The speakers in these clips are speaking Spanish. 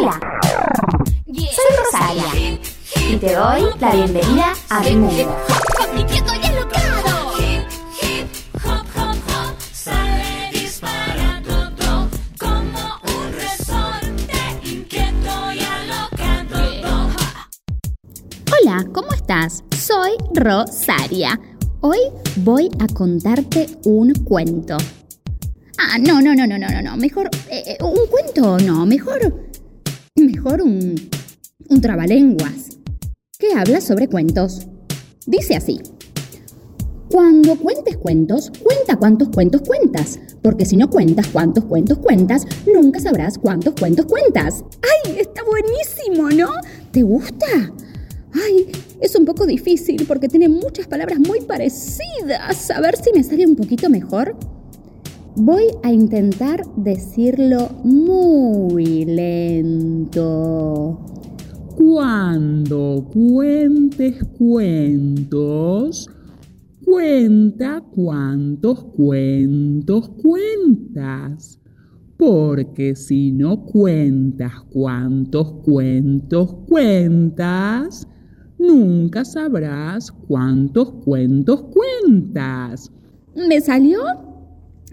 Hola, soy Rosaria y te doy la bienvenida a mi mundo. Hola, ¿cómo estás? Soy Rosaria. Hoy voy a contarte un cuento. Ah, no, no, no, no, no, no, no. Mejor, eh, eh, un cuento no, mejor, mejor un, un trabalenguas que habla sobre cuentos. Dice así. Cuando cuentes cuentos, cuenta cuántos cuentos cuentas, porque si no cuentas cuántos cuentos cuentas, nunca sabrás cuántos cuentos cuentas. ¡Ay, está buenísimo, ¿no? ¿Te gusta? Ay, es un poco difícil porque tiene muchas palabras muy parecidas. A ver si me sale un poquito mejor. Voy a intentar decirlo muy lento. Cuando cuentes cuentos, cuenta cuántos cuentos cuentas. Porque si no cuentas cuántos cuentos cuentas, nunca sabrás cuántos cuentos cuentas. ¿Me salió?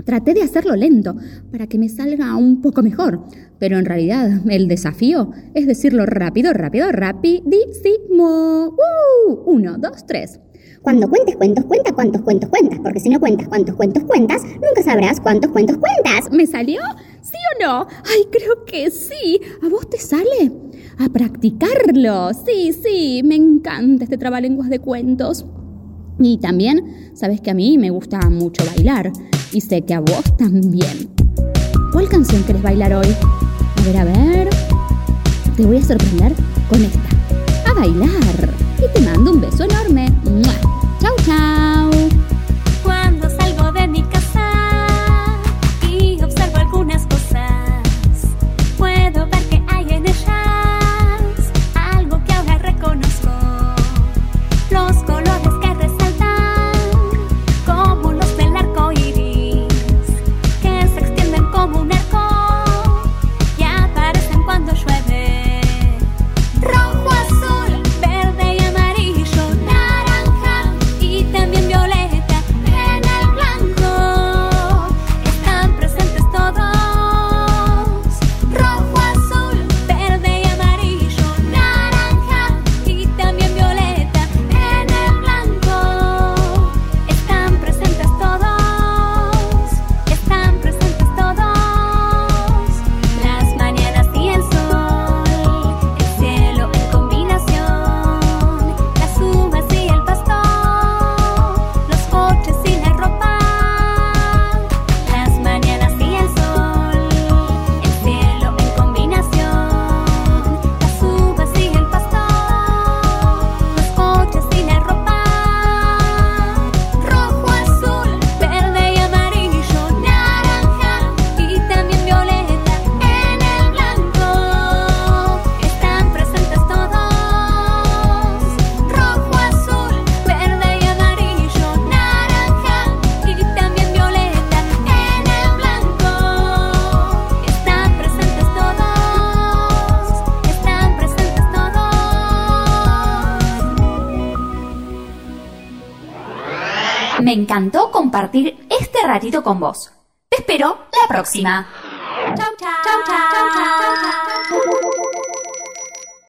Traté de hacerlo lento para que me salga un poco mejor, pero en realidad el desafío es decirlo rápido, rápido, rapidísimo. ¡Uh! Uno, dos, tres. Cuando cuentes cuentos, cuenta cuántos cuentos cuentas, porque si no cuentas cuántos cuentos cuentas, nunca sabrás cuántos cuentos cuentas. ¿Me salió? ¿Sí o no? Ay, creo que sí. ¿A vos te sale? A practicarlo. Sí, sí, me encanta este trabalenguas de cuentos. Y también, sabes que a mí me gusta mucho bailar. Y sé que a vos también. ¿Cuál canción querés bailar hoy? A ver, a ver. Te voy a sorprender con esta. A bailar. Y te mando un beso enorme. Me encantó compartir este ratito con vos. Te espero la próxima. Chau, chau.